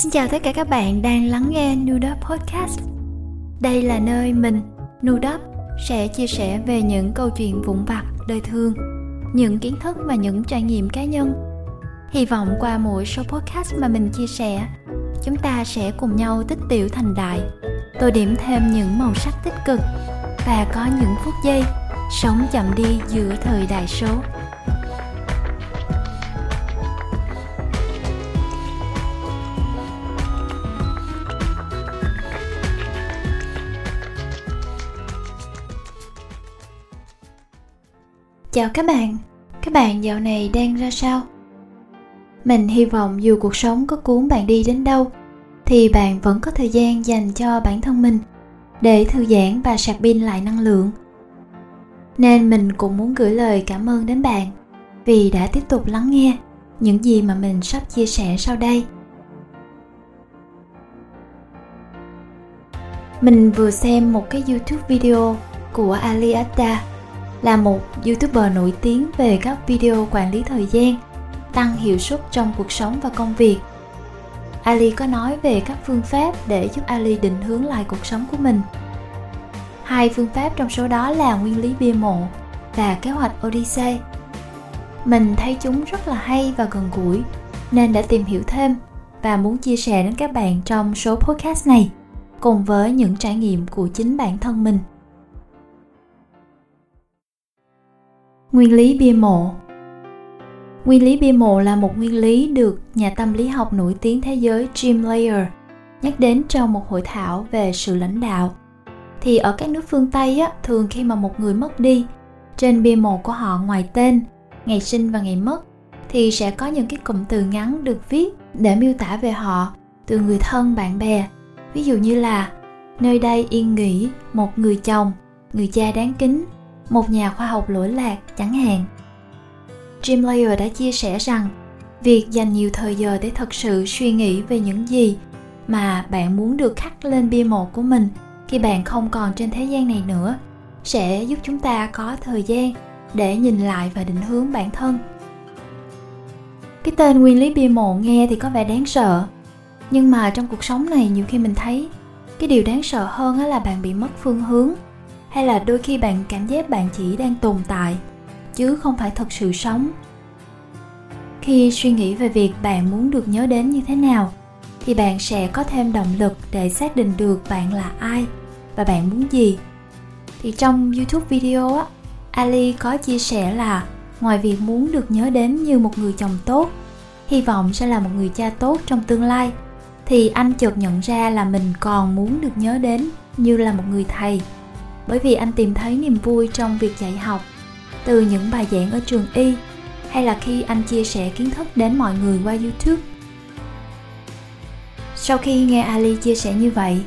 Xin chào tất cả các bạn đang lắng nghe Nudop Podcast. Đây là nơi mình, Nudop, sẽ chia sẻ về những câu chuyện vụn vặt, đời thường, những kiến thức và những trải nghiệm cá nhân. Hy vọng qua mỗi số podcast mà mình chia sẻ, chúng ta sẽ cùng nhau tích tiểu thành đại, tô điểm thêm những màu sắc tích cực và có những phút giây sống chậm đi giữa thời đại số. Chào các bạn, các bạn dạo này đang ra sao? Mình hy vọng dù cuộc sống có cuốn bạn đi đến đâu thì bạn vẫn có thời gian dành cho bản thân mình để thư giãn và sạc pin lại năng lượng. Nên mình cũng muốn gửi lời cảm ơn đến bạn vì đã tiếp tục lắng nghe những gì mà mình sắp chia sẻ sau đây. Mình vừa xem một cái YouTube video của Ali Atta là một youtuber nổi tiếng về các video quản lý thời gian, tăng hiệu suất trong cuộc sống và công việc. Ali có nói về các phương pháp để giúp ali định hướng lại cuộc sống của mình. Hai phương pháp trong số đó là nguyên lý bia mộ và kế hoạch odyssey. Mình thấy chúng rất là hay và gần gũi, nên đã tìm hiểu thêm và muốn chia sẻ đến các bạn trong số podcast này, cùng với những trải nghiệm của chính bản thân mình. Nguyên lý bia mộ Nguyên lý bia mộ là một nguyên lý được nhà tâm lý học nổi tiếng thế giới Jim Layer nhắc đến trong một hội thảo về sự lãnh đạo. Thì ở các nước phương Tây á, thường khi mà một người mất đi, trên bia mộ của họ ngoài tên, ngày sinh và ngày mất thì sẽ có những cái cụm từ ngắn được viết để miêu tả về họ từ người thân bạn bè. Ví dụ như là nơi đây yên nghỉ một người chồng, người cha đáng kính, một nhà khoa học lỗi lạc, chẳng hạn. Jim Layer đã chia sẻ rằng, việc dành nhiều thời giờ để thật sự suy nghĩ về những gì mà bạn muốn được khắc lên bia mộ của mình khi bạn không còn trên thế gian này nữa, sẽ giúp chúng ta có thời gian để nhìn lại và định hướng bản thân cái tên nguyên lý bia mộ nghe thì có vẻ đáng sợ, nhưng mà trong cuộc sống này nhiều khi mình thấy, cái điều đáng sợ hơn là bạn bị mất phương hướng hay là đôi khi bạn cảm giác bạn chỉ đang tồn tại, chứ không phải thật sự sống? Khi suy nghĩ về việc bạn muốn được nhớ đến như thế nào, thì bạn sẽ có thêm động lực để xác định được bạn là ai và bạn muốn gì. Thì trong youtube video á, ali có chia sẻ là ngoài việc muốn được nhớ đến như một người chồng tốt, hy vọng sẽ là một người cha tốt trong tương lai, thì anh chợt nhận ra là mình còn muốn được nhớ đến như là một người thầy bởi vì anh tìm thấy niềm vui trong việc dạy học, từ những bài giảng ở trường y, hay là khi anh chia sẻ kiến thức đến mọi người qua youtube. Sau khi nghe ali chia sẻ như vậy,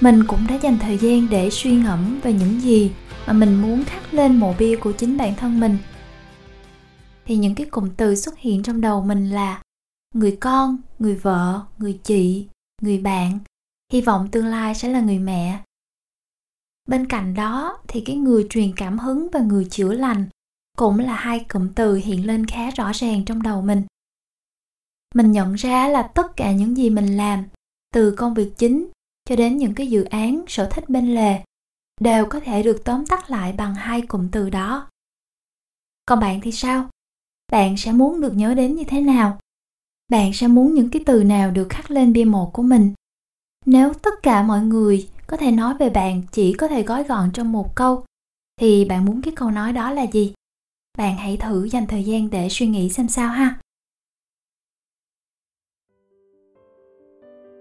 mình cũng đã dành thời gian để suy ngẫm về những gì mà mình muốn khắc lên mộ bia của chính bản thân mình. Thì những cái cụm từ xuất hiện trong đầu mình là người con, người vợ, người chị, người bạn, hy vọng tương lai sẽ là người mẹ bên cạnh đó thì cái người truyền cảm hứng và người chữa lành cũng là hai cụm từ hiện lên khá rõ ràng trong đầu mình. Mình nhận ra là tất cả những gì mình làm, từ công việc chính cho đến những cái dự án, sở thích bên lề, đều có thể được tóm tắt lại bằng hai cụm từ đó. Còn bạn thì sao? Bạn sẽ muốn được nhớ đến như thế nào? Bạn sẽ muốn những cái từ nào được khắc lên bia mộ của mình? Nếu tất cả mọi người có thể nói về bạn, chỉ có thể gói gọn trong một câu. Thì bạn muốn cái câu nói đó là gì? Bạn hãy thử dành thời gian để suy nghĩ xem sao ha.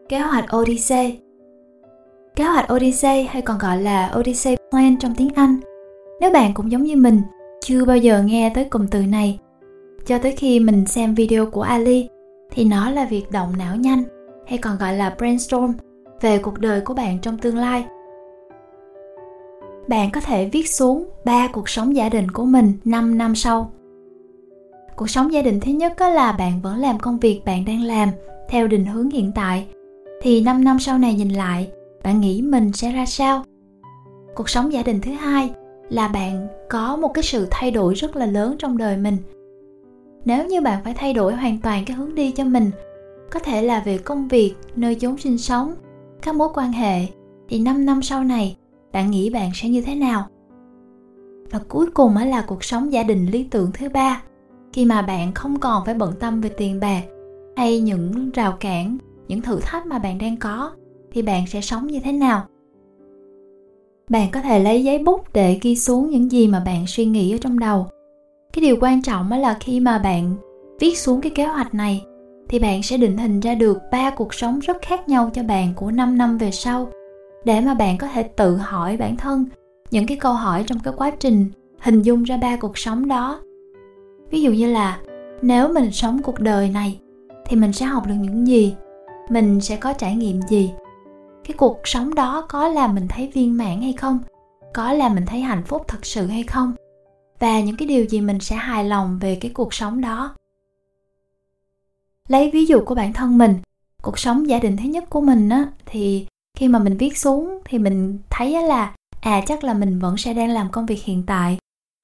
Kế hoạch odyssey. Kế hoạch odyssey, hay còn gọi là odyssey plan trong tiếng anh, nếu bạn cũng giống như mình, chưa bao giờ nghe tới cụm từ này. Cho tới khi mình xem video của ali, thì nó là việc động não nhanh, hay còn gọi là brainstorm về cuộc đời của bạn trong tương lai bạn có thể viết xuống ba cuộc sống gia đình của mình 5 năm sau. Cuộc sống gia đình thứ nhất là bạn vẫn làm công việc bạn đang làm theo định hướng hiện tại thì 5 năm sau này nhìn lại, bạn nghĩ mình sẽ ra sao? Cuộc sống gia đình thứ hai là bạn có một cái sự thay đổi rất là lớn trong đời mình. Nếu như bạn phải thay đổi hoàn toàn cái hướng đi cho mình có thể là về công việc nơi chốn sinh sống các mối quan hệ, thì 5 năm sau này, bạn nghĩ bạn sẽ như thế nào? Và cuối cùng mới là cuộc sống gia đình lý tưởng thứ ba. Khi mà bạn không còn phải bận tâm về tiền bạc hay những rào cản, những thử thách mà bạn đang có, thì bạn sẽ sống như thế nào? Bạn có thể lấy giấy bút để ghi xuống những gì mà bạn suy nghĩ ở trong đầu. Cái điều quan trọng là khi mà bạn viết xuống cái kế hoạch này thì bạn sẽ định hình ra được ba cuộc sống rất khác nhau cho bạn của 5 năm về sau. Để mà bạn có thể tự hỏi bản thân những cái câu hỏi trong cái quá trình hình dung ra ba cuộc sống đó. Ví dụ như là, nếu mình sống cuộc đời này, thì mình sẽ học được những gì? Mình sẽ có trải nghiệm gì? Cái cuộc sống đó có làm mình thấy viên mãn hay không? Có làm mình thấy hạnh phúc thật sự hay không? Và những cái điều gì mình sẽ hài lòng về cái cuộc sống đó lấy ví dụ của bản thân mình cuộc sống gia đình thứ nhất của mình á thì khi mà mình viết xuống thì mình thấy là à chắc là mình vẫn sẽ đang làm công việc hiện tại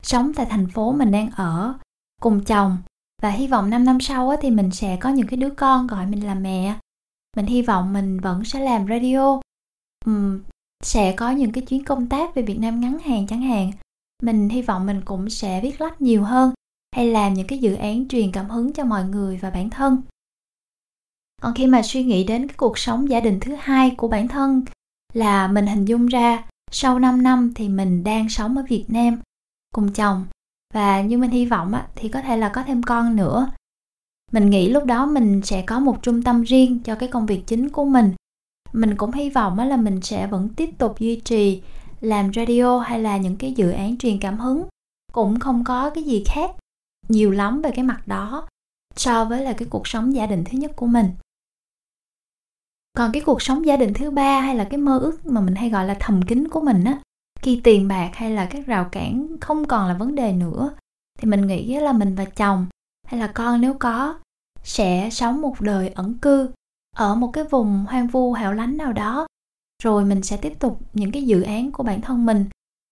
sống tại thành phố mình đang ở cùng chồng. Và hy vọng 5 năm sau á, thì mình sẽ có những cái đứa con gọi mình là mẹ. Mình hy vọng mình vẫn sẽ làm radio uhm, sẽ có những cái chuyến công tác về Việt Nam ngắn hạn chẳng hạn. Mình hy vọng mình cũng sẽ viết lách nhiều hơn hay làm những cái dự án truyền cảm hứng cho mọi người và bản thân còn khi mà suy nghĩ đến cái cuộc sống gia đình thứ hai của bản thân là mình hình dung ra sau 5 năm thì mình đang sống ở Việt Nam cùng chồng. Và như mình hy vọng á, thì có thể là có thêm con nữa. Mình nghĩ lúc đó mình sẽ có một trung tâm riêng cho cái công việc chính của mình. Mình cũng hy vọng á, là mình sẽ vẫn tiếp tục duy trì làm radio hay là những cái dự án truyền cảm hứng. Cũng không có cái gì khác nhiều lắm về cái mặt đó so với là cái cuộc sống gia đình thứ nhất của mình còn cái cuộc sống gia đình thứ ba hay là cái mơ ước mà mình hay gọi là thầm kín của mình á, khi tiền bạc hay là các rào cản không còn là vấn đề nữa, thì mình nghĩ là mình và chồng hay là con nếu có sẽ sống một đời ẩn cư ở một cái vùng hoang vu, hẻo lánh nào đó. Rồi mình sẽ tiếp tục những cái dự án của bản thân mình,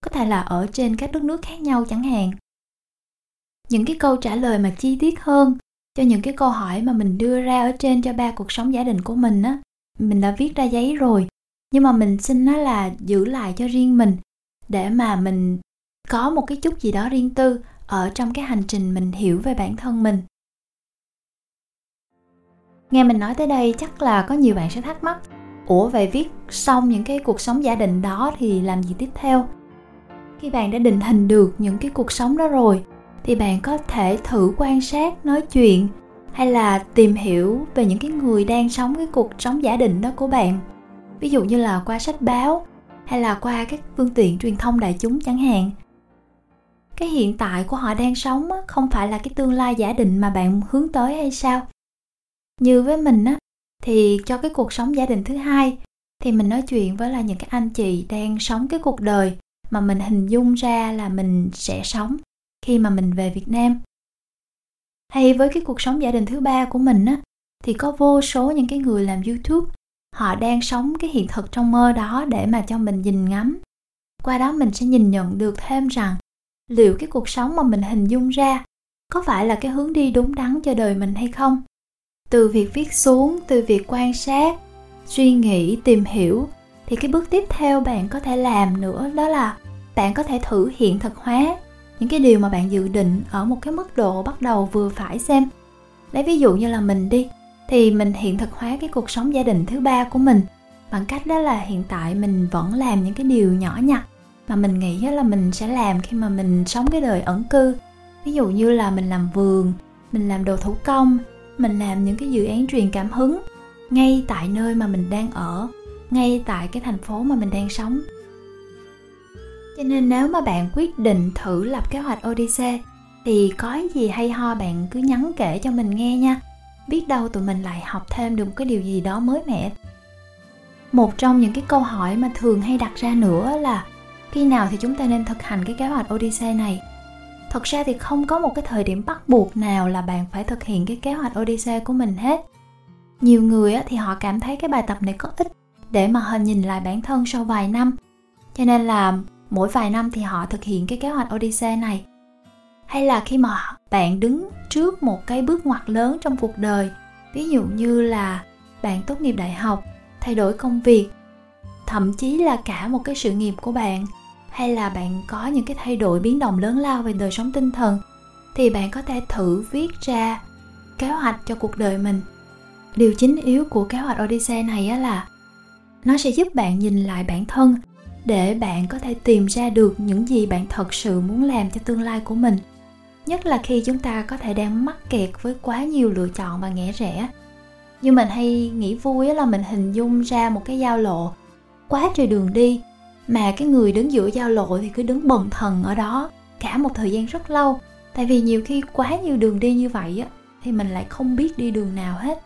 có thể là ở trên các đất nước khác nhau chẳng hạn. Những cái câu trả lời mà chi tiết hơn cho những cái câu hỏi mà mình đưa ra ở trên cho ba cuộc sống gia đình của mình á mình đã viết ra giấy rồi. Nhưng mà mình xin nó là giữ lại cho riêng mình, để mà mình có một cái chút gì đó riêng tư ở trong cái hành trình mình hiểu về bản thân mình. Nghe mình nói tới đây, chắc là có nhiều bạn sẽ thắc mắc, ủa, vậy viết xong những cái cuộc sống gia đình đó thì làm gì tiếp theo? Khi bạn đã định hình được những cái cuộc sống đó rồi, thì bạn có thể thử quan sát, nói chuyện hay là tìm hiểu về những cái người đang sống cái cuộc sống giả định đó của bạn? Ví dụ như là qua sách báo, hay là qua các phương tiện truyền thông đại chúng chẳng hạn. Cái hiện tại của họ đang sống không phải là cái tương lai giả định mà bạn hướng tới hay sao? Như với mình á, thì cho cái cuộc sống giả định thứ hai, thì mình nói chuyện với là những cái anh chị đang sống cái cuộc đời mà mình hình dung ra là mình sẽ sống khi mà mình về Việt Nam hay với cái cuộc sống gia đình thứ ba của mình á, thì có vô số những cái người làm youtube, họ đang sống cái hiện thực trong mơ đó để mà cho mình nhìn ngắm. Qua đó mình sẽ nhìn nhận được thêm rằng liệu cái cuộc sống mà mình hình dung ra có phải là cái hướng đi đúng đắn cho đời mình hay không? Từ việc viết xuống, từ việc quan sát, suy nghĩ, tìm hiểu, thì cái bước tiếp theo bạn có thể làm nữa đó là bạn có thể thử hiện thực hóa những cái điều mà bạn dự định ở một cái mức độ bắt đầu vừa phải xem. Lấy ví dụ như là mình đi, thì mình hiện thực hóa cái cuộc sống gia đình thứ ba của mình bằng cách đó là hiện tại mình vẫn làm những cái điều nhỏ nhặt mà mình nghĩ là mình sẽ làm khi mà mình sống cái đời ẩn cư. Ví dụ như là mình làm vườn, mình làm đồ thủ công, mình làm những cái dự án truyền cảm hứng ngay tại nơi mà mình đang ở, ngay tại cái thành phố mà mình đang sống cho nên nếu mà bạn quyết định thử lập kế hoạch Odyssey, thì có gì hay ho bạn cứ nhắn kể cho mình nghe nha. Biết đâu tụi mình lại học thêm được một cái điều gì đó mới mẻ. Một trong những cái câu hỏi mà thường hay đặt ra nữa là khi nào thì chúng ta nên thực hành cái kế hoạch Odyssey này? Thật ra thì không có một cái thời điểm bắt buộc nào là bạn phải thực hiện cái kế hoạch Odyssey của mình hết. Nhiều người thì họ cảm thấy cái bài tập này có ích để mà hình nhìn lại bản thân sau vài năm. Cho nên là mỗi vài năm thì họ thực hiện cái kế hoạch Odyssey này. Hay là khi mà bạn đứng trước một cái bước ngoặt lớn trong cuộc đời, ví dụ như là bạn tốt nghiệp đại học, thay đổi công việc, thậm chí là cả một cái sự nghiệp của bạn, hay là bạn có những cái thay đổi biến động lớn lao về đời sống tinh thần, thì bạn có thể thử viết ra kế hoạch cho cuộc đời mình. Điều chính yếu của kế hoạch odyssey này á là nó sẽ giúp bạn nhìn lại bản thân để bạn có thể tìm ra được những gì bạn thật sự muốn làm cho tương lai của mình. Nhất là khi chúng ta có thể đang mắc kẹt với quá nhiều lựa chọn và ngẽ rẽ. Như mình hay nghĩ vui là mình hình dung ra một cái giao lộ. Quá trời đường đi, mà cái người đứng giữa giao lộ thì cứ đứng bần thần ở đó cả một thời gian rất lâu. Tại vì nhiều khi quá nhiều đường đi như vậy á, thì mình lại không biết đi đường nào hết.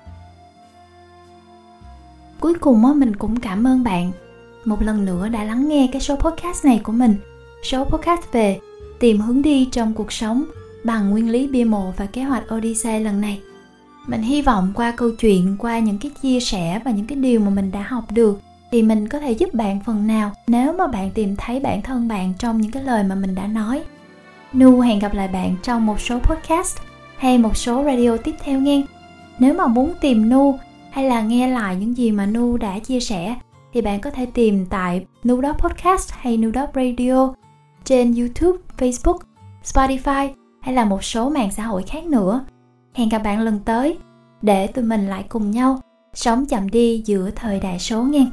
Cuối cùng á, mình cũng cảm ơn bạn một lần nữa đã lắng nghe cái số podcast này của mình. Số podcast về tìm hướng đi trong cuộc sống bằng nguyên lý bia mộ và kế hoạch Odyssey lần này. Mình hy vọng qua câu chuyện, qua những cái chia sẻ và những cái điều mà mình đã học được thì mình có thể giúp bạn phần nào nếu mà bạn tìm thấy bản thân bạn trong những cái lời mà mình đã nói. Nu, hẹn gặp lại bạn trong một số podcast hay một số radio tiếp theo nghe. Nếu mà muốn tìm nu hay là nghe lại những gì mà nu đã chia sẻ thì bạn có thể tìm tại Nudop podcast hay Nudop radio trên youtube, facebook, spotify hay là một số mạng xã hội khác nữa hẹn gặp bạn lần tới để tụi mình lại cùng nhau sống chậm đi giữa thời đại số ngang.